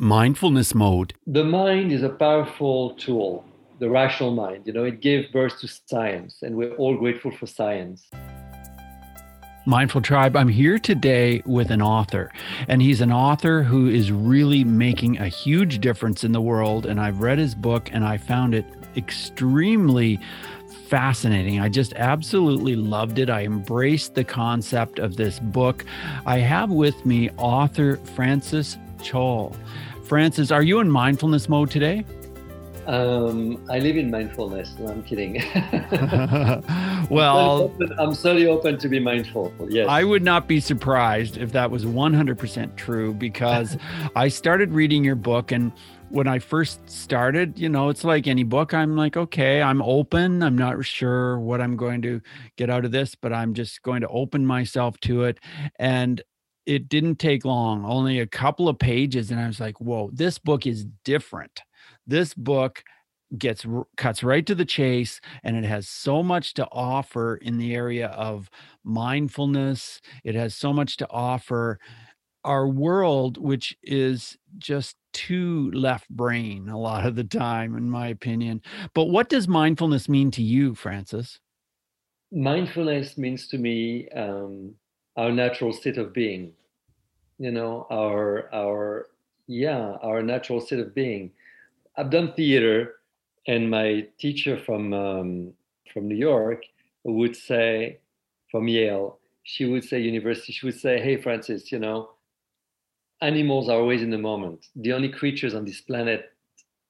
mindfulness mode? The mind is a powerful tool, the rational mind. You know, it gave birth to science, and we're all grateful for science. Mindful Tribe, I'm here today with an author, and he's an author who is really making a huge difference in the world. And I've read his book and I found it extremely fascinating. I just absolutely loved it. I embraced the concept of this book. I have with me author Francis Cholle. Francis, are you in mindfulness mode today? Um, I live in mindfulness. No, I'm kidding. well, I'm slowly open to be mindful. Yes. I would not be surprised if that was 100% true because I started reading your book and when I first started, you know, it's like any book. I'm like, okay, I'm open. I'm not sure what I'm going to get out of this, but I'm just going to open myself to it. And it didn't take long, only a couple of pages. And I was like, whoa, this book is different. This book gets cuts right to the chase and it has so much to offer in the area of mindfulness. It has so much to offer. Our world which is just too left brain a lot of the time in my opinion. But what does mindfulness mean to you francis mindfulness means to me um, our natural state of being you know our our yeah our natural state of being I've done theater, and my teacher from um, from New York would say, from Yale, she would say university, she would say, "Hey, Francis, you know, animals are always in the moment. The only creatures on this planet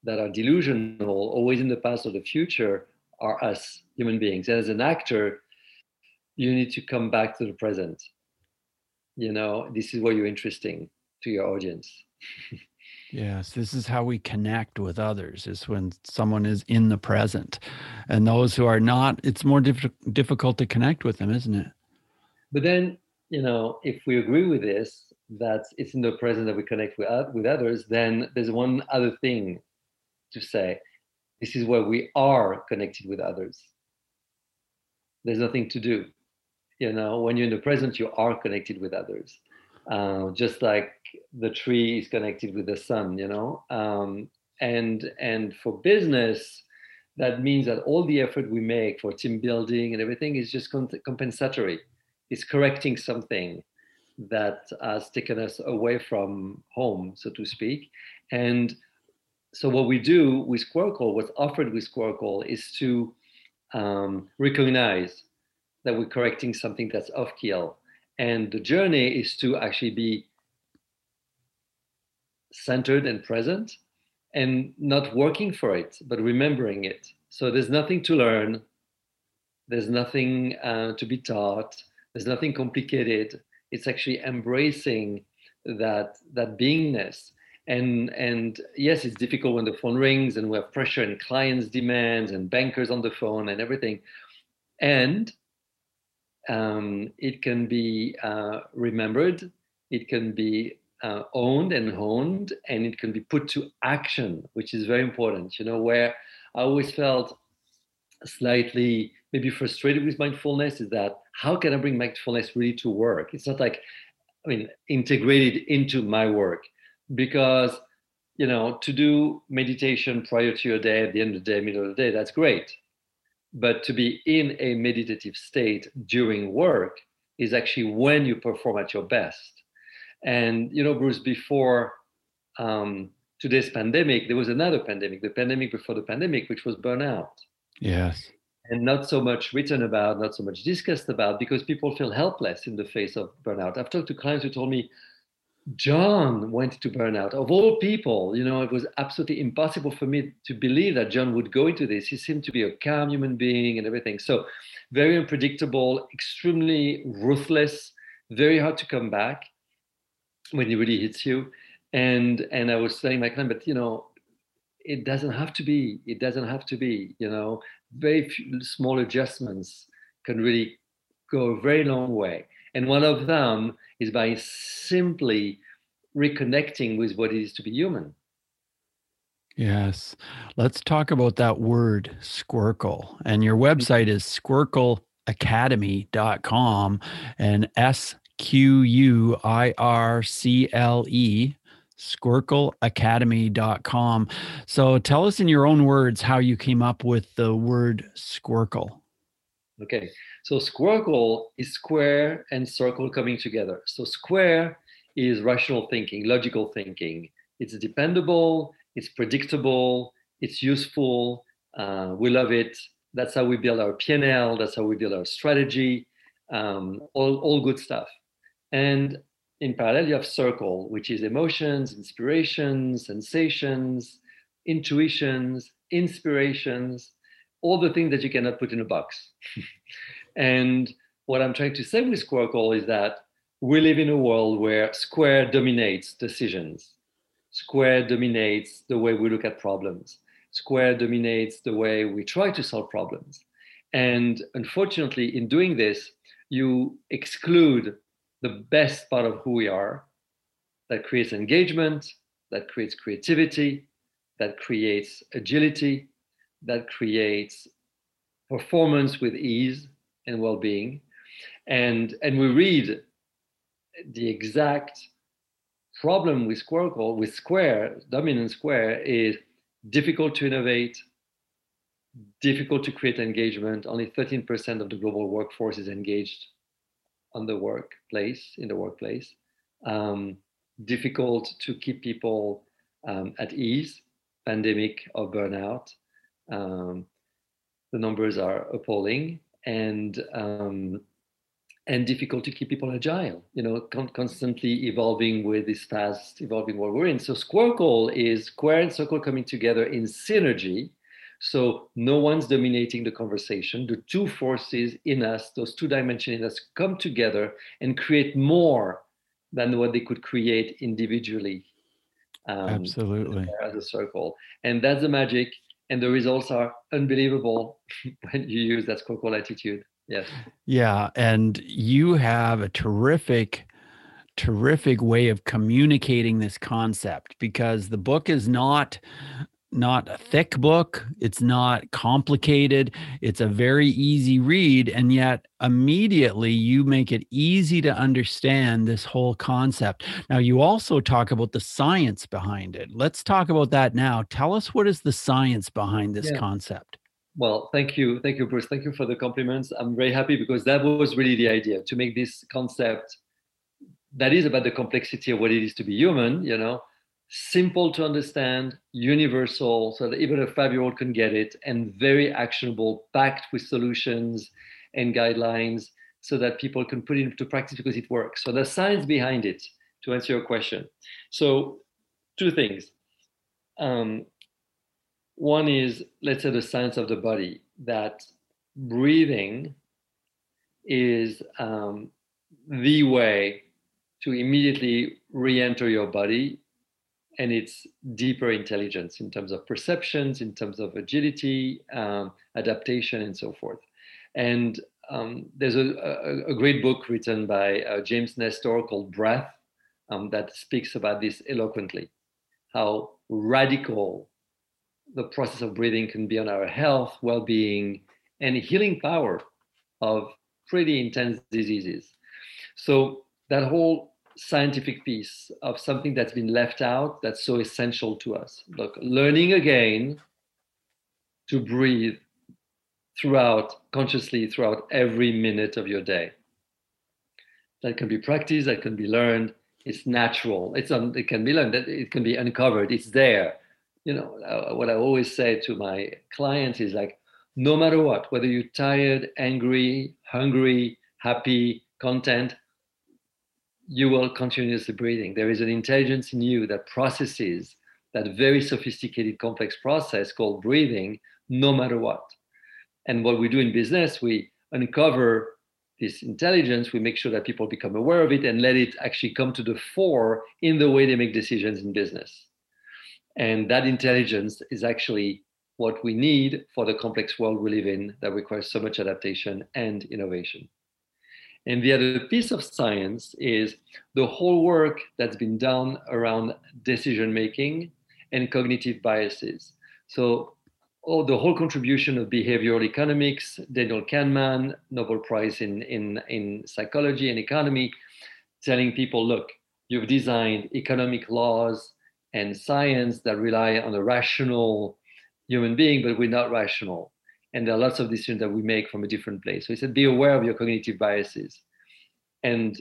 that are delusional, always in the past or the future, are us, human beings. And as an actor, you need to come back to the present. You know, this is where you're interesting to your audience." Yes, this is how we connect with others is when someone is in the present. And those who are not, it's more diff- difficult to connect with them, isn't it? But then, you know, if we agree with this, that it's in the present that we connect with, with others, then there's one other thing to say. This is where we are connected with others. There's nothing to do. You know, when you're in the present, you are connected with others uh, just like the tree is connected with the sun, you know. Um, and and for business, that means that all the effort we make for team building and everything is just compensatory. It's correcting something that has taken us away from home, so to speak. And so what we do with Squircle, what's offered with Squircle, is to um, recognize that we're correcting something that's off kill and the journey is to actually be centered and present and not working for it, but remembering it. So there's nothing to learn, there's nothing uh, to be taught, there's nothing complicated. It's actually embracing that that beingness. And and yes, it's difficult when the phone rings and we have pressure and clients' demands and bankers on the phone and everything. And um, it can be uh, remembered, it can be uh, owned and honed, and it can be put to action, which is very important. You know, where I always felt slightly maybe frustrated with mindfulness is that how can I bring mindfulness really to work? It's not like, I mean, integrated into my work because you know to do meditation prior to your day at the end of the day middle of the day that's great but to be in a meditative state during work is actually when you perform at your best. And, you know, Bruce, before um, today's pandemic, there was another pandemic, the pandemic before the pandemic, which was burnout. Yes. And not so much written about, not so much discussed about, because people feel helpless in the face of burnout. I've talked to clients who told me, John went to burnout. Of all people, you know, it was absolutely impossible for me to believe that John would go into this. He seemed to be a calm human being and everything. So, very unpredictable, extremely ruthless, very hard to come back when he really hits you. And and I was saying, my client, but you know, it doesn't have to be. It doesn't have to be. You know, very few, small adjustments can really go a very long way. And one of them is by simply reconnecting with what it is to be human. Yes. Let's talk about that word, squircle. And your mm-hmm. website is squircleacademy.com and S Q U I R C L E squircleacademy.com. So tell us in your own words how you came up with the word squircle. Okay, so squircle is square and circle coming together. So square is rational thinking, logical thinking. It's dependable, it's predictable, it's useful. Uh, we love it. That's how we build our PNL. That's how we build our strategy. Um, all, all good stuff. And in parallel, you have circle, which is emotions, inspirations, sensations, intuitions, inspirations, all the things that you cannot put in a box. and what I'm trying to say with Squircle is that we live in a world where square dominates decisions. Square dominates the way we look at problems. Square dominates the way we try to solve problems. And unfortunately, in doing this, you exclude the best part of who we are that creates engagement, that creates creativity, that creates agility, that creates performance with ease and well-being. And, and we read the exact problem with Squircle, with Square, dominant Square, is difficult to innovate, difficult to create engagement. Only 13% of the global workforce is engaged on the workplace, in the workplace. Um, difficult to keep people um, at ease, pandemic or burnout. Um, the numbers are appalling and um, and difficult to keep people agile. You know, con- constantly evolving with this fast evolving world we're in. So Squircle is square and circle coming together in synergy so no one's dominating the conversation. The two forces in us, those two dimensions in us, come together and create more than what they could create individually. Um, Absolutely. As a circle. And that's the magic. And the results are unbelievable when you use that Squircle attitude. Yes. Yeah. And you have a terrific terrific way of communicating this concept because the book is not not a thick book. It's not complicated. It's a very easy read. And yet, immediately, you make it easy to understand this whole concept. Now, you also talk about the science behind it. Let's talk about that now. Tell us what is the science behind this yeah. concept? Well, thank you. Thank you, Bruce. Thank you for the compliments. I'm very happy because that was really the idea to make this concept that is about the complexity of what it is to be human, you know, simple to understand, universal, so that even a five year old can get it, and very actionable, packed with solutions and guidelines so that people can put it into practice because it works. So the science behind it, to answer your question. So, two things. Um, one is, let's say, the science of the body, that breathing is um, the way to immediately re enter your body and it's deeper intelligence in terms of perceptions, in terms of agility, um, adaptation, and so forth. And um, there's a, a, a, great book written by uh, James Nestor called Breath um, that speaks about this eloquently how radical the process of breathing can be on our health, well being, and healing power of pretty intense diseases. So, that whole scientific piece of something that's been left out that's so essential to us. Look, learning again to breathe throughout, consciously throughout every minute of your day. That can be practiced, that can be learned. It's natural. It's un, it can be learned. It can be uncovered. It's there. You know uh, what I always say to my clients is like, no matter what, whether you're tired, angry, hungry, happy, content, you will continuously breathing. There is an intelligence in you that processes that very sophisticated, complex process called breathing, no matter what. And what we do in business, we uncover this intelligence, we make sure that people become aware of it and let it actually come to the fore in the way they make decisions in business. And that intelligence is actually what we need for the complex world we live in that requires so much adaptation and innovation. And the other piece of science is the whole work that's been done around decision making and cognitive biases. So, oh, the whole contribution of behavioral economics, Daniel Kahneman, Nobel Prize in, in, in psychology and economy, telling people look, you've designed economic laws and science that rely on a rational human being, but we're not rational. And there are lots of decisions that we make from a different place. So he said, be aware of your cognitive biases. And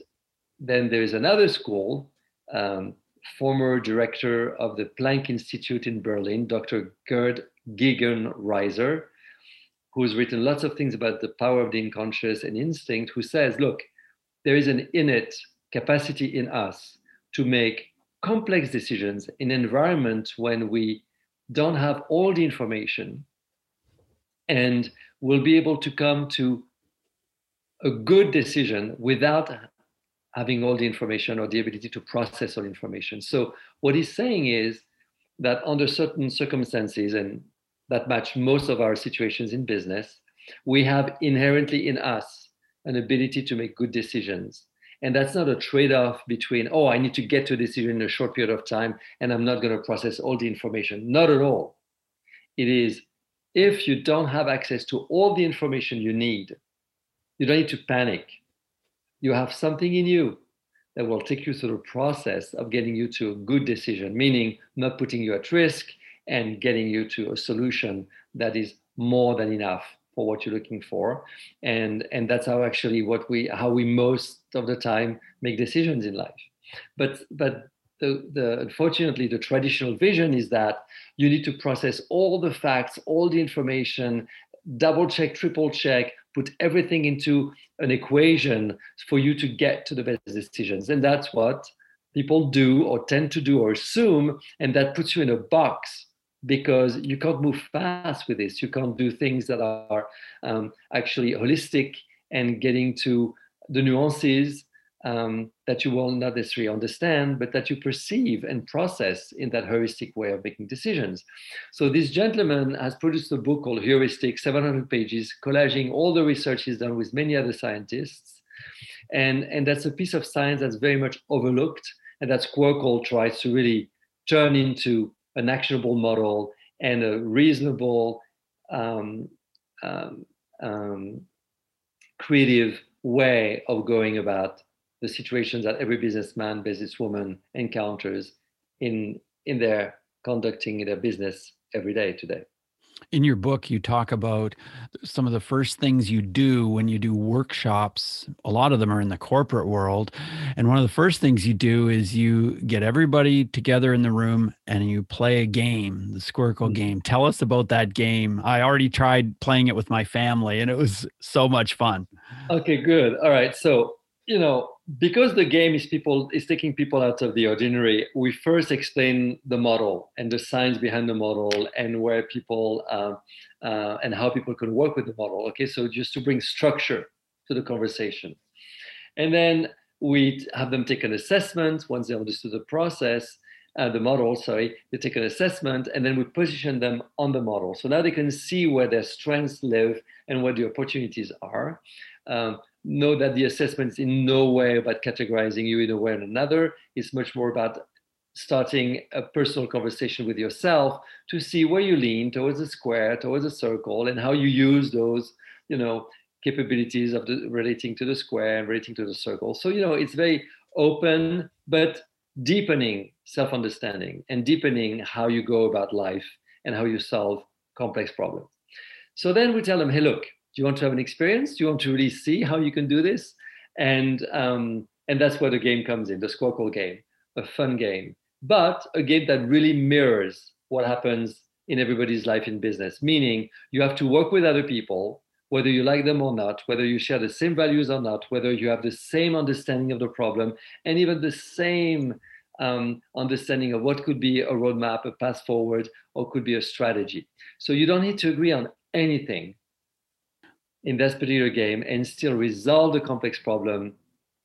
then there is another school, um, former director of the Planck Institute in Berlin, Dr. Gerd Gigerenzer, who's written lots of things about the power of the unconscious and instinct, who says, look, there is an innate capacity in us to make complex decisions in an environment when we don't have all the information and we'll be able to come to a good decision without having all the information or the ability to process all information. So what he's saying is that under certain circumstances and that match most of our situations in business, we have inherently in us an ability to make good decisions. And that's not a trade off between, oh, I need to get to a decision in a short period of time and I'm not going to process all the information. Not at all. It is if you don't have access to all the information you need, you don't need to panic. You have something in you that will take you through the process of getting you to a good decision, meaning not putting you at risk and getting you to a solution that is more than enough for what you're looking for and and that's how actually what we how we most of the time make decisions in life but but the, the unfortunately the traditional vision is that you need to process all the facts all the information double check triple check put everything into an equation for you to get to the best decisions and that's what people do or tend to do or assume and that puts you in a box because you can't move fast with this. You can't do things that are um, actually holistic and getting to the nuances um, that you will not necessarily understand, but that you perceive and process in that heuristic way of making decisions. So this gentleman has produced a book called Heuristic, 700 pages, collaging all the research he's done with many other scientists. And, and that's a piece of science that's very much overlooked and that Squircle tries to really turn into an actionable model and a reasonable, um, um, um, creative way of going about the situations that every businessman, businesswoman encounters in in their conducting their business every day today. In your book you talk about some of the first things you do when you do workshops. A lot of them are in the corporate world. And one of the first things you do is you get everybody together in the room and you play a game the squircle mm-hmm. game. Tell us about that game. I already tried playing it with my family and it was so much fun. Okay good. All right. So you know, because the game is people is taking people out of the ordinary, we first explain the model and the science behind the model and where people uh, uh, and how people can work with the model. Okay, so just to bring structure to the conversation, and then we have them take an assessment once they understood the process. Uh, the model, sorry, they take an assessment and then we position them on the model. So now they can see where their strengths live and where the opportunities are. Um, know that the assessment is in no way about categorizing you in a way or another. It's much more about starting a personal conversation with yourself to see where you lean towards a square, towards a circle, and how you use those, you know, capabilities of the, relating to the square and relating to the circle. So, you know, it's very open, but deepening self-understanding and deepening how you go about life and how you solve complex problems. So then we tell them, hey, look, do you want to have an experience? Do you want to really see how you can do this? And um, and that's where the game comes in, the Squircle game, a fun game, but a game that really mirrors what happens in everybody's life in business. Meaning, you have to work with other people, whether you like them or not, whether you share the same values or not, whether you have the same understanding of the problem, and even the same um, understanding of what could be a roadmap, a path forward, or could be a strategy. So you don't need to agree on anything in this particular game and still resolve the complex problem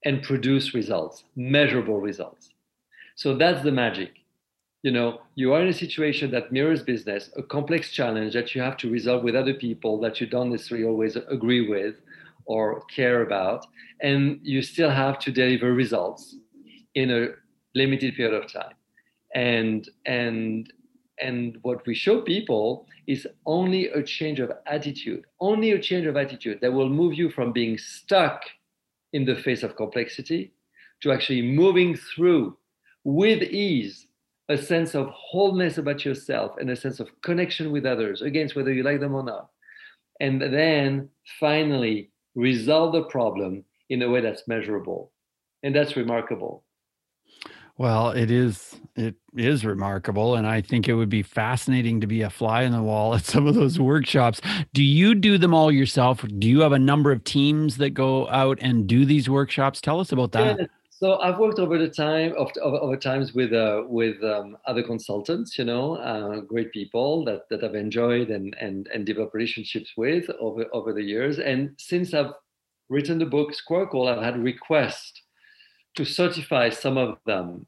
and produce results, measurable results. So that's the magic. You know, you are in a situation that mirrors business, a complex challenge that you have to resolve with other people that you don't necessarily always agree with or care about, and you still have to deliver results in a limited period of time. And and and what we show people is only a change of attitude, only a change of attitude that will move you from being stuck in the face of complexity to actually moving through with ease a sense of wholeness about yourself and a sense of connection with others, against whether you like them or not. And then finally resolve the problem in a way that's measurable. And that's remarkable. Well, it is it is remarkable and I think it would be fascinating to be a fly in the wall at some of those workshops. Do you do them all yourself? Do you have a number of teams that go out and do these workshops? Tell us about that. Yeah, so I've worked over the time of, over, over times with uh, with um, other consultants, you know, uh, great people that, that I've enjoyed and and and developed relationships with over over the years. And since I've written the book Squircle, I've had requests to certify some of them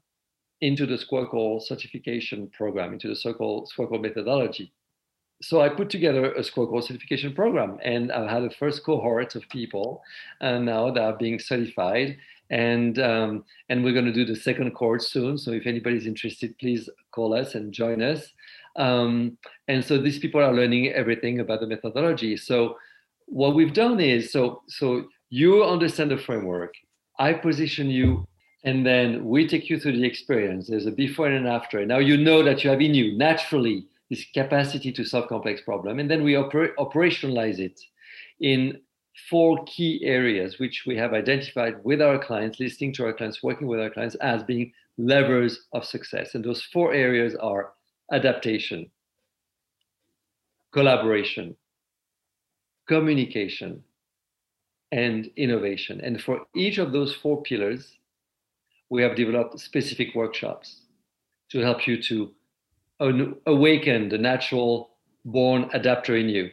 into the Squircle certification program, into the Squircle, Squircle methodology. So I put together a Squircle certification program, and I've had a first cohort of people, uh, now that are being certified, and um, and we're going to do the second cohort soon. So if anybody's interested, please call us and join us. Um, and so these people are learning everything about the methodology. So what we've done is so so you understand the framework I position you, and then we take you through the experience. There's a before and an after. Now you know that you have in you naturally this capacity to solve complex problem, and then we oper- operationalize it in four key areas which we have identified with our clients, listening to our clients, working with our clients as being levers of success. And those four areas are adaptation, collaboration, communication, and innovation. And for each of those four pillars, we have developed specific workshops to help you to awaken the natural born adapter in you.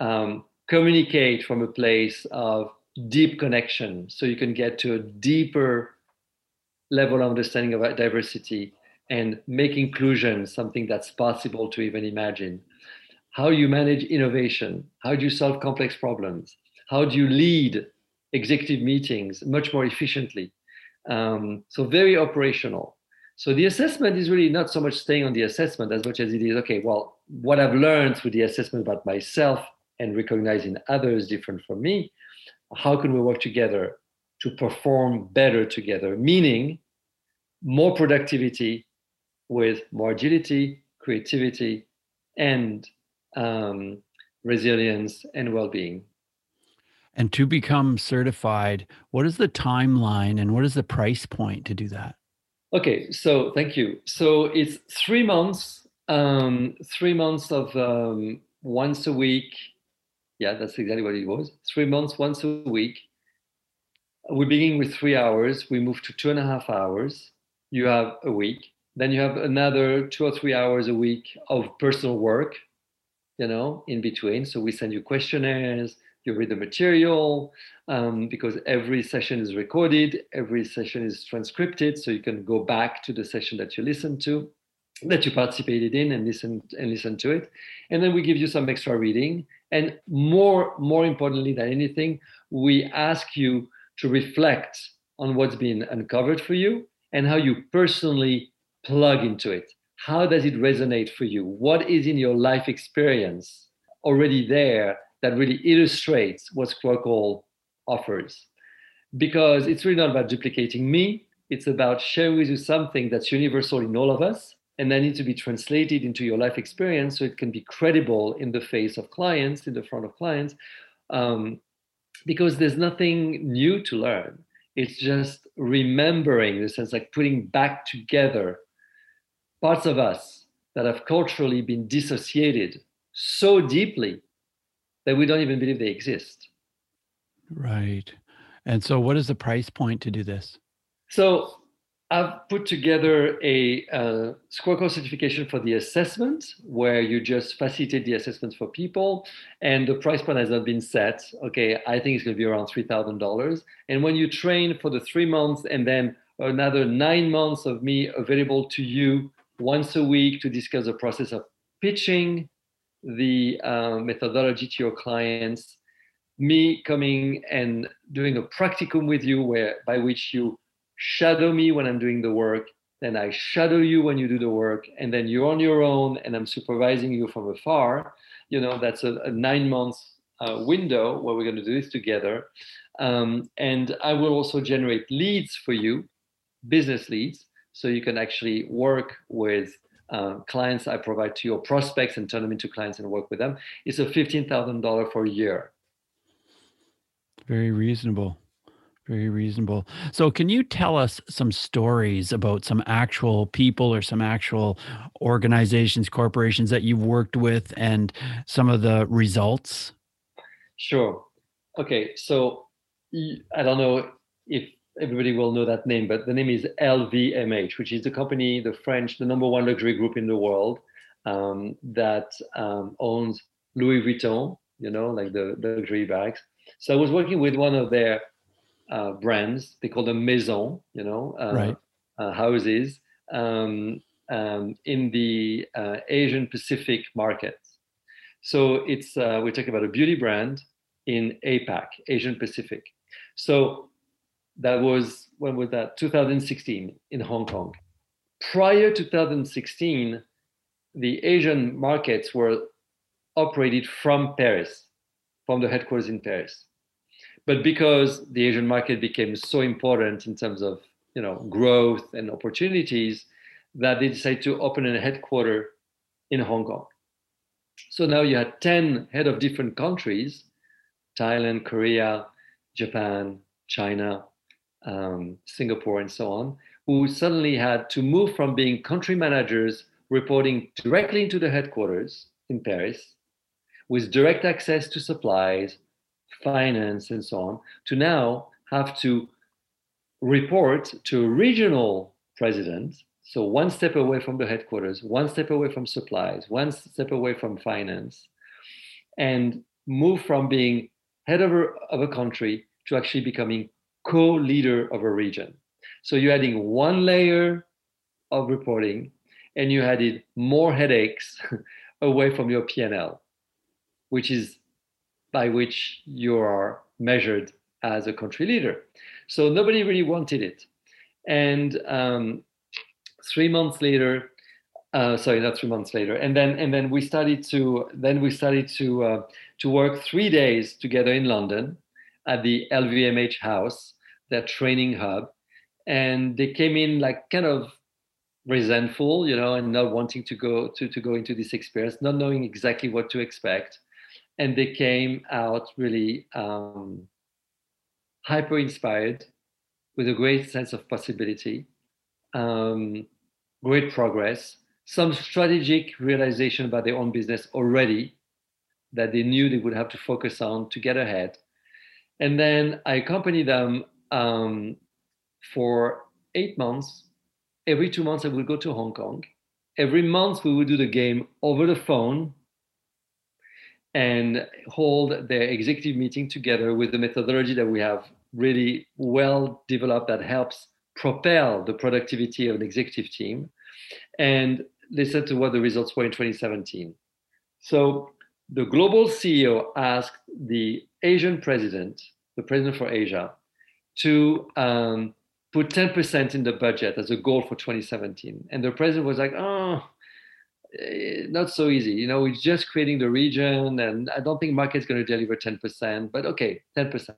Um, communicate from a place of deep connection so you can get to a deeper level of understanding about diversity and make inclusion something that's possible to even imagine. How you manage innovation, how do you solve complex problems, how do you lead executive meetings much more efficiently? Um, so very operational. So the assessment is really not so much staying on the assessment as much as it is, okay, well, what I've learned through the assessment about myself and recognizing others different from me, how can we work together to perform better together? Meaning more productivity with more agility, creativity, and um, resilience and well-being. And to become certified, what is the timeline and what is the price point to do that? Okay, so thank you. So it's three months, um, three months of um, once a week. Yeah, that's exactly what it was. Three months, once a week. We begin with three hours. We move to two and a half hours. You have a week. Then you have another two or three hours a week of personal work, you know, in between. So we send you questionnaires you read the material um, because every session is recorded, every session is transcripted, so you can go back to the session that you listened to, that you participated in, and listen and listen to it. And then we give you some extra reading. And more, more importantly than anything, we ask you to reflect on what's been uncovered for you and how you personally plug into it. How does it resonate for you? What is in your life experience already there that really illustrates what Squircle offers. Because it's really not about duplicating me, it's about sharing with you something that's universal in all of us and that needs to be translated into your life experience so it can be credible in the face of clients, in the front of clients, um, because there's nothing new to learn. It's just remembering, in a sense, like putting back together parts of us that have culturally been dissociated so deeply that we don't even believe they exist. Right. And so, what is the price point to do this? So, I've put together a uh, Squircle certification for the assessment, where you just facilitate the assessment for people, and the price point has not been set. Okay, I think it's going to be around three thousand dollars. And when you train for the three months, and then another nine months of me available to you once a week to discuss the process of pitching, the uh, methodology to your clients, me coming and doing a practicum with you where by which you shadow me when I'm doing the work, then I shadow you when you do the work, and then you're on your own and I'm supervising you from afar. You know, that's a, a nine months uh, window where we're going to do this together. Um, and I will also generate leads for you, business leads, so you can actually work with uh, clients I provide to your prospects and turn them into clients and work with them. It's a $15,000 for a year. Very reasonable. Very reasonable. So, can you tell us some stories about some actual people or some actual organizations, corporations that you've worked with and some of the results? Sure. Okay. So, I don't know if everybody will know that name, but the name is LVMH, which is the company, the French, the number one luxury group in the world um, that um, owns Louis Vuitton, you know, like the, the luxury bags. So I was working with one of their uh, brands. They call them maison, you know, uh, right. uh, houses um, um, in the uh, Asian Pacific market. So it's uh, we're talking about a beauty brand in APAC, Asian Pacific. So that was when was that? 2016 in Hong Kong. Prior to 2016, the Asian markets were operated from Paris, from the headquarters in Paris but because the Asian market became so important in terms of you know growth and opportunities, that they decided to open a headquarter in Hong Kong. So now you had 10 head of different countries, Thailand, Korea, Japan, China, um, Singapore, and so on, who suddenly had to move from being country managers reporting directly into the headquarters in Paris with direct access to supplies, finance, and so on, to now have to report to a regional president. So one step away from the headquarters, one step away from supplies, one step away from finance, and move from being head of a, of a country to actually becoming co-leader of a region. So you're adding one layer of reporting and you added more headaches away from your P&L, which is by which you are measured as a country leader. So nobody really wanted it. And um, three months later, uh, sorry, not three months later, and then and then we started to then we started to uh, to work three days together in London at the LVMH house, their training hub, and they came in like kind of resentful, you know, and not wanting to go to to go into this experience, not knowing exactly what to expect and they came out really um, hyper inspired with a great sense of possibility, um, great progress, some strategic realization about their own business already that they knew they would have to focus on to get ahead. And then I accompanied them um, for eight months. Every two months, I would go to Hong Kong. Every month, we would do the game over the phone and hold their executive meeting together with the methodology that we have really well developed that helps propel the productivity of an executive team and listen to what the results were in 2017. So the global CEO asked the Asian president, the president for Asia, to um, put 10% in the budget as a goal for 2017. And the president was like, oh, Eh, not so easy. You know, we're just creating the region, and I don't think market's going to deliver 10%, but okay, 10%.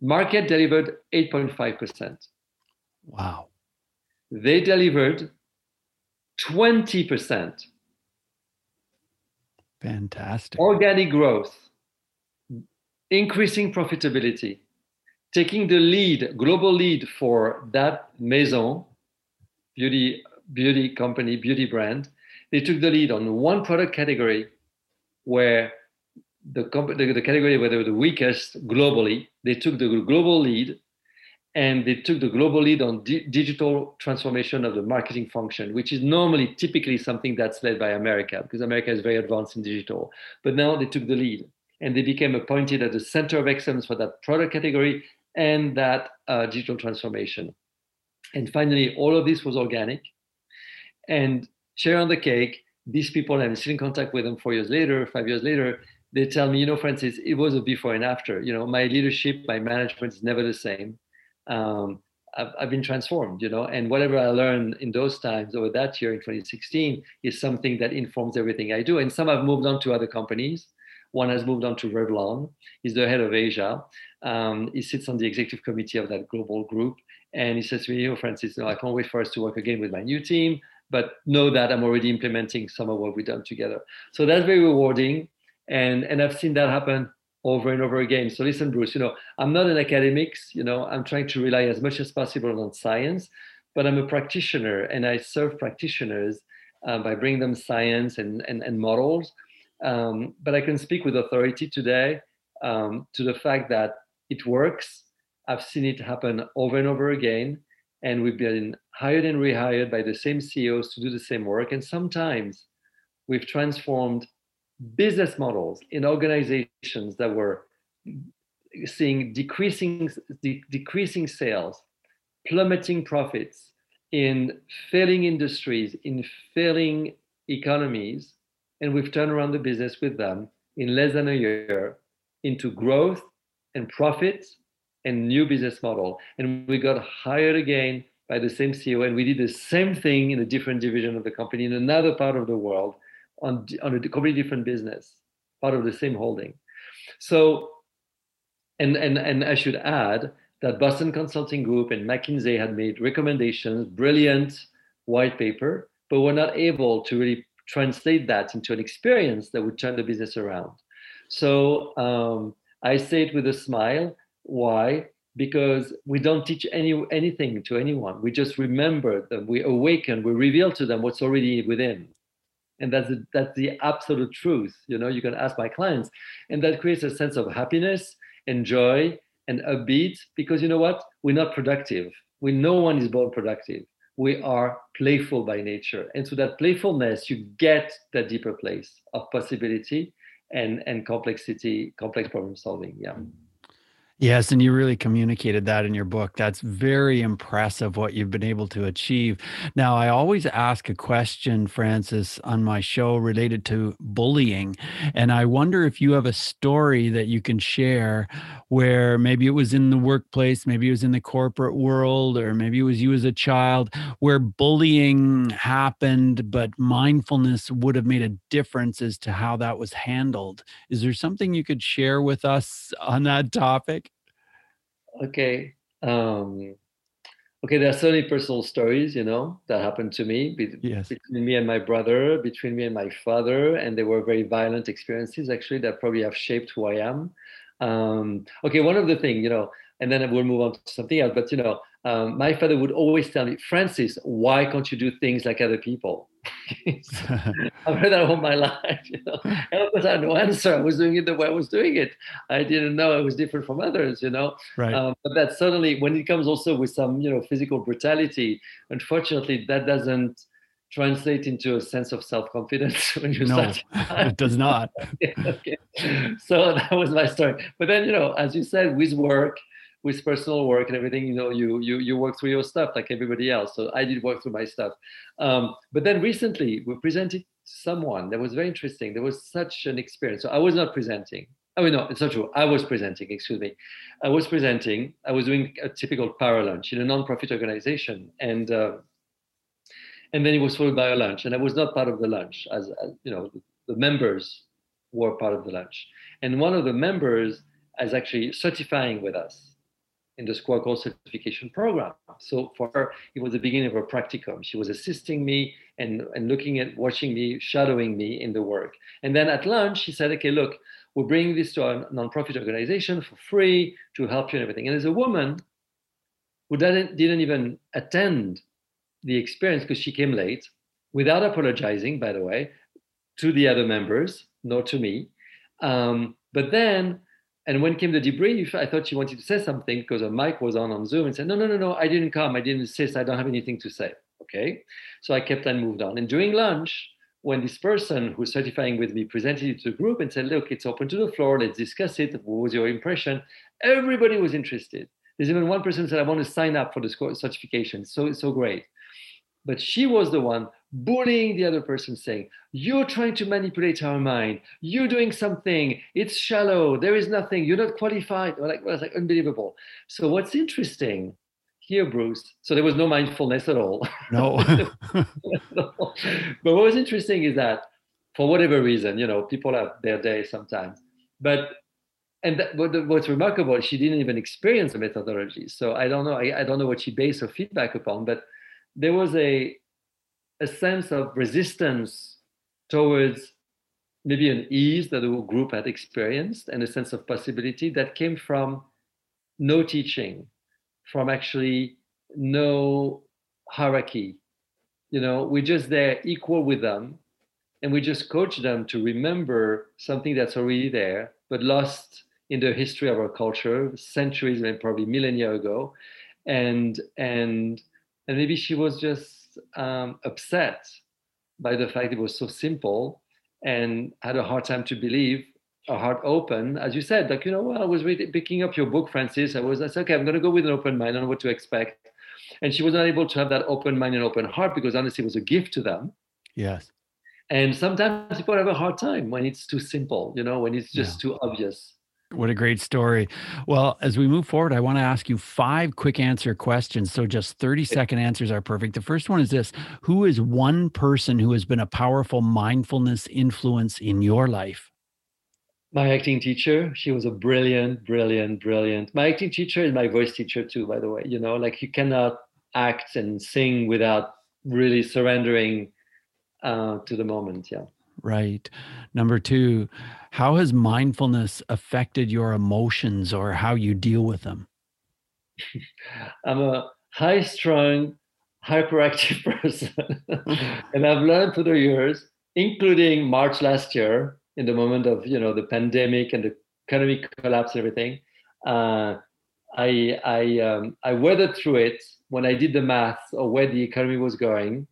Market delivered 8.5%. Wow. They delivered 20%. Fantastic. Organic growth, increasing profitability, taking the lead, global lead for that maison, beauty, beauty company, beauty brand, they took the lead on one product category where the, the, the category where they were the weakest globally. They took the global lead and they took the global lead on di- digital transformation of the marketing function, which is normally typically something that's led by America because America is very advanced in digital. But now they took the lead and they became appointed as the center of excellence for that product category and that uh, digital transformation. And finally, all of this was organic. And cherry on the cake, these people, I'm still in contact with them four years later, five years later, they tell me, you know, Francis, it was a before and after. You know, my leadership, my management is never the same. Um, I've, I've, been transformed, you know, and whatever I learned in those times over that year in 2016 is something that informs everything I do. And some have moved on to other companies One has moved on to Revlon. He's the head of Asia. Um, he sits on the executive committee of that global group. And he says to me, oh, Francis, I can't wait for us to work again with my new team, but know that I'm already implementing some of what we've done together. So that's very rewarding. And, and I've seen that happen over and over again. So listen, Bruce, you know, I'm not an academics, you know, I'm trying to rely as much as possible on science, but I'm a practitioner and I serve practitioners uh, by bringing them science and, and, and models. Um, but I can speak with authority today um, to the fact that it works. I've seen it happen over and over again. And we've been hired and rehired by the same CEOs to do the same work. And sometimes we've transformed business models in organizations that were seeing decreasing de- decreasing sales, plummeting profits in failing industries, in failing economies, and we've turned around the business with them in less than a year into growth and profits and new business model. And we got hired again by the same CEO, and we did the same thing in a different division of the company in another part of the world on, on a completely different business, part of the same holding. So, and, and, and I should add that Boston Consulting Group and McKinsey had made recommendations, brilliant white paper, but were not able to really translate that into an experience that would turn the business around. So um, I say it with a smile. Why? Because we don't teach any anything to anyone. We just remember them. We awaken. We reveal to them what's already within and that's the, that's the absolute truth you know you can ask my clients and that creates a sense of happiness and joy and upbeat because you know what we're not productive we no one is born productive we are playful by nature. And so that playfulness you get that deeper place of possibility and and complexity complex problem solving yeah Yes, and you really communicated that in your book. That's very impressive what you've been able to achieve. Now, I always ask a question, Francis, on my show related to bullying. And I wonder if you have a story that you can share where maybe it was in the workplace, maybe it was in the corporate world, or maybe it was you as a child, where bullying happened, but mindfulness would have made a difference as to how that was handled. Is there something you could share with us on that topic? Okay um okay there are certainly personal stories you know that happened to me be- yes. between me and my brother between me and my father and they were very violent experiences actually that probably have shaped who i am um okay one of the things you know and then we'll move on to something else but you know um, my father would always tell me francis why can't you do things like other people I've heard that all my life, you know. And of course, I had no answer. I was doing it the way I was doing it. I didn't know it was different from others, you know. Right. Um, but that suddenly, when it comes also with some, you know, physical brutality, unfortunately, that doesn't translate into a sense of self-confidence when you no, start. it does not. okay, okay. So that was my story. But then, you know, as you said, with work, with personal work and everything, you know, you you you work through your stuff like everybody else. So I did work through my stuff. Um, but then recently we presented someone that was very interesting. There was such an experience. So I was not presenting. Oh no, it's not true. I was presenting. Excuse me. I was presenting. I was doing a typical power lunch in a non-profit organization, and uh, and then it was followed by a lunch, and I was not part of the lunch. As, as you know, the members were part of the lunch, and one of the members is actually certifying with us in the Square certification program. So for her, it was the beginning of her practicum. She was assisting me and, and looking at, watching me, shadowing me in the work. And then at lunch, she said, okay, look, we're bringing this to a nonprofit organization for free to help you and everything. And as a woman who didn't, didn't even attend the experience because she came late, without apologizing, by the way, to the other members, nor to me. Um, but then and when came the debrief, I thought she wanted to say something because her mic was on on Zoom and said, no, no, no, no, I didn't come. I didn't insist. I don't have anything to say. Okay. So I kept and moved on. And during lunch, when this person who's certifying with me presented it to the group and said, look, it's open to the floor. Let's discuss it. What was your impression? Everybody was interested. There's even one person said, I want to sign up for the certification. So it's so great. But she was the one bullying the other person, saying, You're trying to manipulate our mind. You're doing something. It's shallow. There is nothing. You're not qualified. Or Like, well, it's like unbelievable. So, what's interesting here, Bruce, so there was no mindfulness at all. No. but what was interesting is that for whatever reason. You know, people have their day sometimes, but and that, what, what's remarkable, she didn't even experience the methodology. So I don't know. I, I don't know what she based her feedback upon, but there was a a sense of resistance towards maybe an ease that the group had experienced and a sense of possibility that came from no teaching, from actually no hierarchy. You know, we're just there equal with them and we just coach them to remember something that's already there, but lost in the history of our culture, centuries and probably millennia ago. And and and maybe she was just um, upset by the fact it was so simple and had a hard time to believe a heart open. As you said like you know well, i was reading picking up your book francis. I was i said okay i'm going to go with an open mind. I don't know what to expect. And she was not able to have that open mind and open heart because honestly it was a gift to them. Yes. And sometimes people have a hard time when it's too simple you know when it's just yeah. too obvious what a great story. Well, as we move forward, I want to ask you five quick answer questions. So just 30 second answers are perfect. The first one is this Who is one person who has been a powerful mindfulness influence in your life? My acting teacher. She was a brilliant, brilliant, brilliant. My acting teacher is my voice teacher too, by the way. You know, like you cannot act and sing without really surrendering uh, to the moment. Yeah. Right. Number two, how has mindfulness affected your emotions or how you deal with them? I'm a high strung, hyperactive person. and I've learned through the years, including March last year, in the moment of you know the pandemic and the economic collapse and everything. Uh, I I um, I weathered through it when I did the math of where the economy was going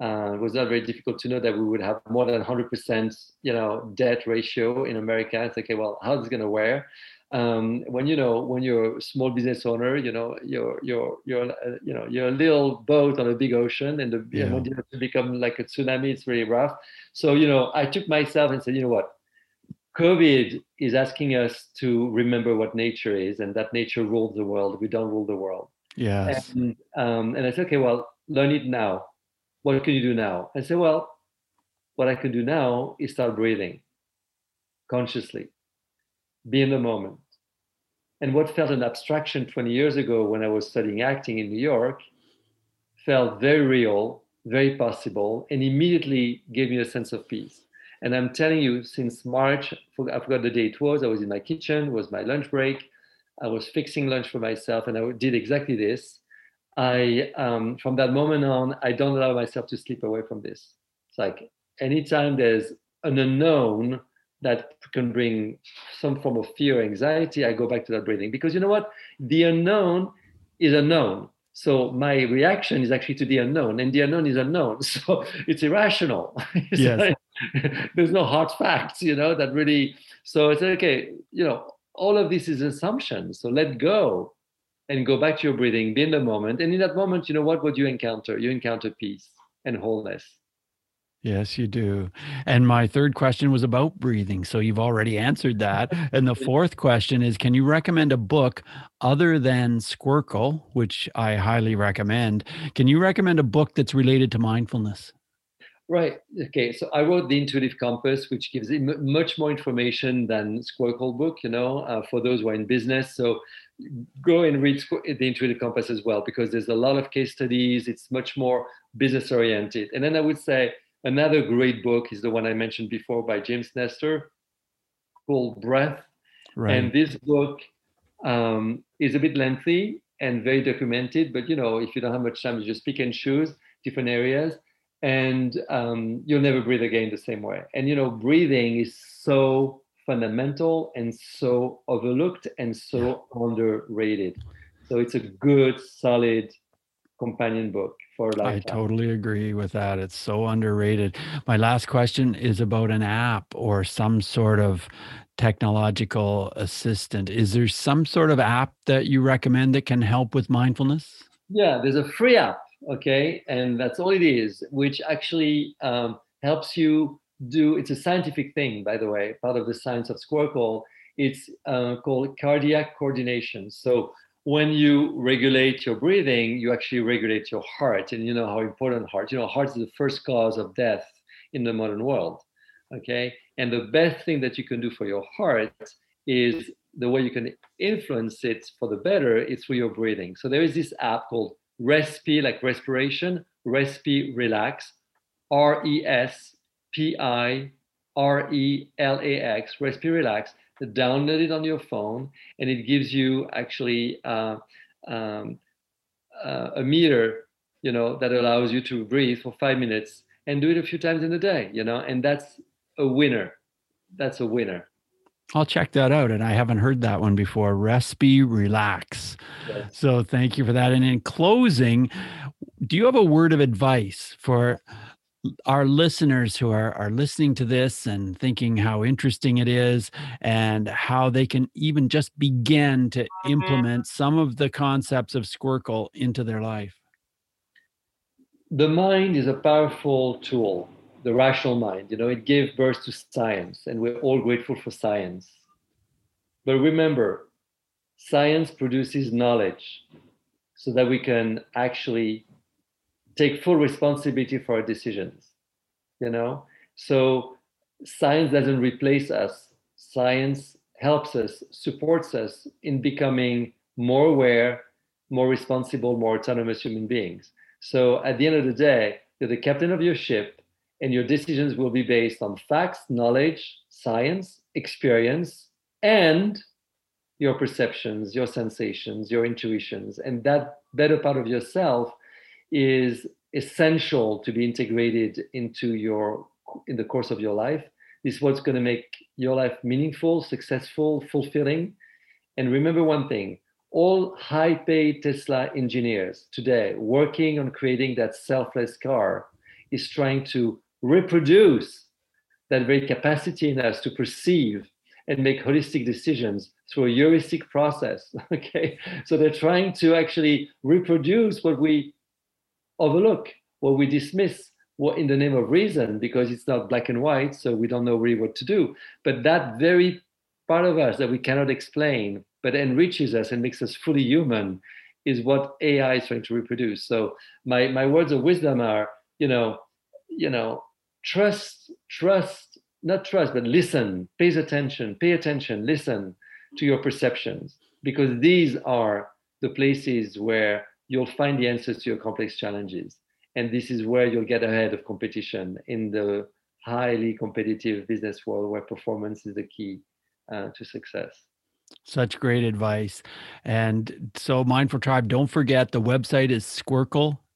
uh, it was not very difficult to know that we would have more than 100% you know debt ratio in america. It's okay well how's it going to wear? Um, when you know when you're a small business owner you know you're you're you're uh, you know you're a little boat on a big ocean and the yeah. you know, to become like a tsunami it's very rough. So you know i took myself and said you know what? Covid is asking us to remember what nature is and that nature rules the world. We don't rule the world. Yes. And, um, and i said okay well learn it now what can you do now? I say, well, what I can do now is start breathing consciously, be in the moment. And what felt an abstraction 20 years ago when I was studying acting in New York felt very real, very possible, and immediately gave me a sense of peace. And I'm telling you, since March, I forgot the day it was, I was in my kitchen, it was my lunch break. I was fixing lunch for myself, and I did exactly this. I um, from that moment on, I don't allow myself to slip away from this. It's like anytime there's an unknown that can bring some form of fear, or anxiety, I go back to that breathing because you know what? The unknown is unknown. So my reaction is actually to the unknown, and the unknown is unknown. So it's irrational. it's yes. Like, there's no hard facts, you know, that really. So it's okay. You know, all of this is assumption. So let go and go back to your breathing, be in the moment. And in that moment, you know what? would you encounter? You encounter peace and wholeness. Yes, you do. And my third question was about breathing. So you've already answered that. And the fourth question is Can you recommend a book other than Squircle, which I highly recommend? Can you recommend a book that's related to mindfulness? Right. Okay. So I wrote the Intuitive Compass, which gives much more information than Squircle book. You know, uh, for those who are in business. So go and read the Intuitive Compass as well because there's a lot of case studies. It's much more business oriented. And then I would say another great book is the one I mentioned before by James Nestor called Breath. Right. And this book um, is a bit lengthy and very documented. But you know, if you don't have much time, you just pick and choose different areas and um, you'll never breathe again the same way. And you know, breathing is so fundamental and so overlooked and so underrated. So it's a good, solid companion book for life. I totally agree with that. It's so underrated. My last question is about an app or some sort of technological assistant. Is there some sort of app that you recommend that can help with mindfulness? Yeah, there's a free app okay and that's all it is which actually um, helps you do it's a scientific thing by the way part of the science of squircle it's uh, called cardiac coordination so when you regulate your breathing you actually regulate your heart and you know how important heart you know heart is the first cause of death in the modern world Okay. And the best thing that you can do for your heart is the way you can influence it for the better is through your breathing. So there is this app called Respi, like respiration, Respi Relax, R E S P I R E L A X, Respi Relax. Download it on your phone, and it gives you actually uh, um, uh, a meter, you know, that allows you to breathe for five minutes and do it a few times in the day, you know, and that's a winner. That's a winner. I'll check that out. And I haven't heard that one before. Respi Relax. Yes. So thank you for that. And in closing, do you have a word of advice for our listeners who are, are listening to this and thinking how interesting it is and how they can even just begin to mm-hmm. implement some of the concepts of Squircle into their life? The mind is a powerful tool, the rational mind. You know, it gave birth to science, and we're all grateful for science. But remember, science produces knowledge so that we can actually take full responsibility for our decisions you know so science doesn't replace us science helps us supports us in becoming more aware more responsible more autonomous human beings so at the end of the day you're the captain of your ship and your decisions will be based on facts knowledge science experience and your perceptions your sensations your intuitions. And that better part of yourself is essential to be integrated into your in the course of your life. This is what's going to make your life meaningful successful fulfilling. And remember one thing all high paid tesla engineers today working on creating that selfless car is trying to reproduce that very capacity in us to perceive and make holistic decisions through a heuristic process okay? So they're trying to actually reproduce what we overlook what we dismiss what in the name of reason because it's not black and white so we don't know really what to do. But that very part of us that we cannot explain but enriches us and makes us fully human is what ai is trying to reproduce. So my my words of wisdom are you know you know trust trust not trust but listen pays attention pay attention listen to your perceptions because these are the places where you'll find the answers to your complex challenges. And this is where you'll get ahead of competition in the highly competitive business world where performance is the key uh, to success. Such great advice. And so, Mindful Tribe, don't forget the website is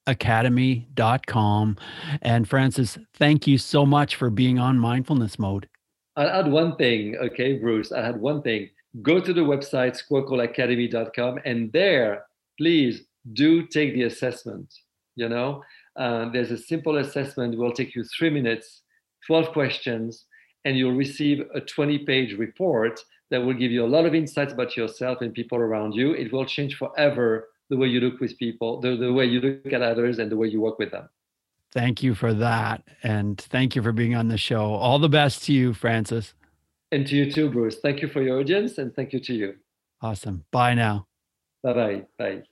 squircleacademy.com. And Francis, thank you so much for being on mindfulness mode. I'll add one thing, okay, Bruce. I had one thing. Go to the website, squircleacademy.com, and there, please do take the assessment. You know, uh, there's a simple assessment. It will take you three minutes, 12 questions, and you'll receive a 20 page report that will give you a lot of insights about yourself and people around you. It will change forever the way you look with people, the, the way you look at others, and the way you work with them. Thank you for that. And thank you for being on the show. All the best to you, Francis. And to you too, Bruce. Thank you for your audience and thank you to you. Awesome. Bye now. Bye-bye. Bye.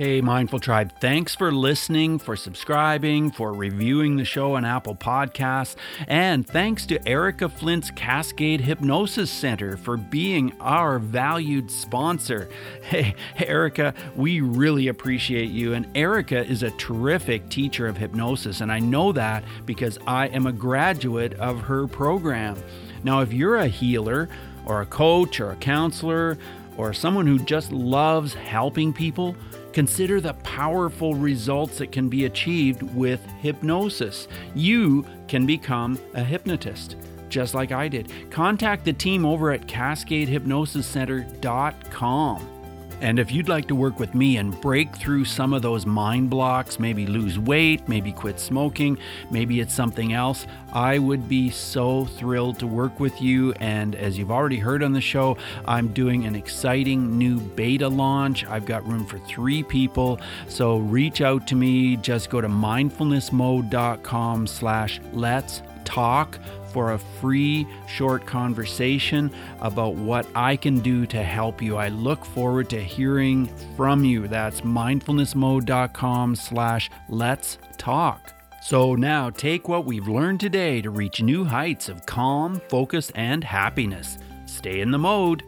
Hey, Mindful Tribe, thanks for listening, for subscribing, for reviewing the show on Apple Podcasts, and thanks to Erica Flint's Cascade Hypnosis Center for being our valued sponsor. Hey, Erica, we really appreciate you, and Erica is a terrific teacher of hypnosis, and I know that because I am a graduate of her program. Now, if you're a healer, or a coach, or a counselor, or someone who just loves helping people, Consider the powerful results that can be achieved with hypnosis. You can become a hypnotist, just like I did. Contact the team over at CascadeHypnosisCenter.com. And if you'd like to work with me and break through some of those mind blocks, maybe lose weight, maybe quit smoking, maybe it's something else, I would be so thrilled to work with you. And as you've already heard on the show, I'm doing an exciting new beta launch. I've got room for three people. So reach out to me. Just go to mindfulnessmode.com slash let's talk for a free short conversation about what I can do to help you. I look forward to hearing from you. That's mindfulnessmode.com slash let's talk. So now take what we've learned today to reach new heights of calm, focus, and happiness. Stay in the mode.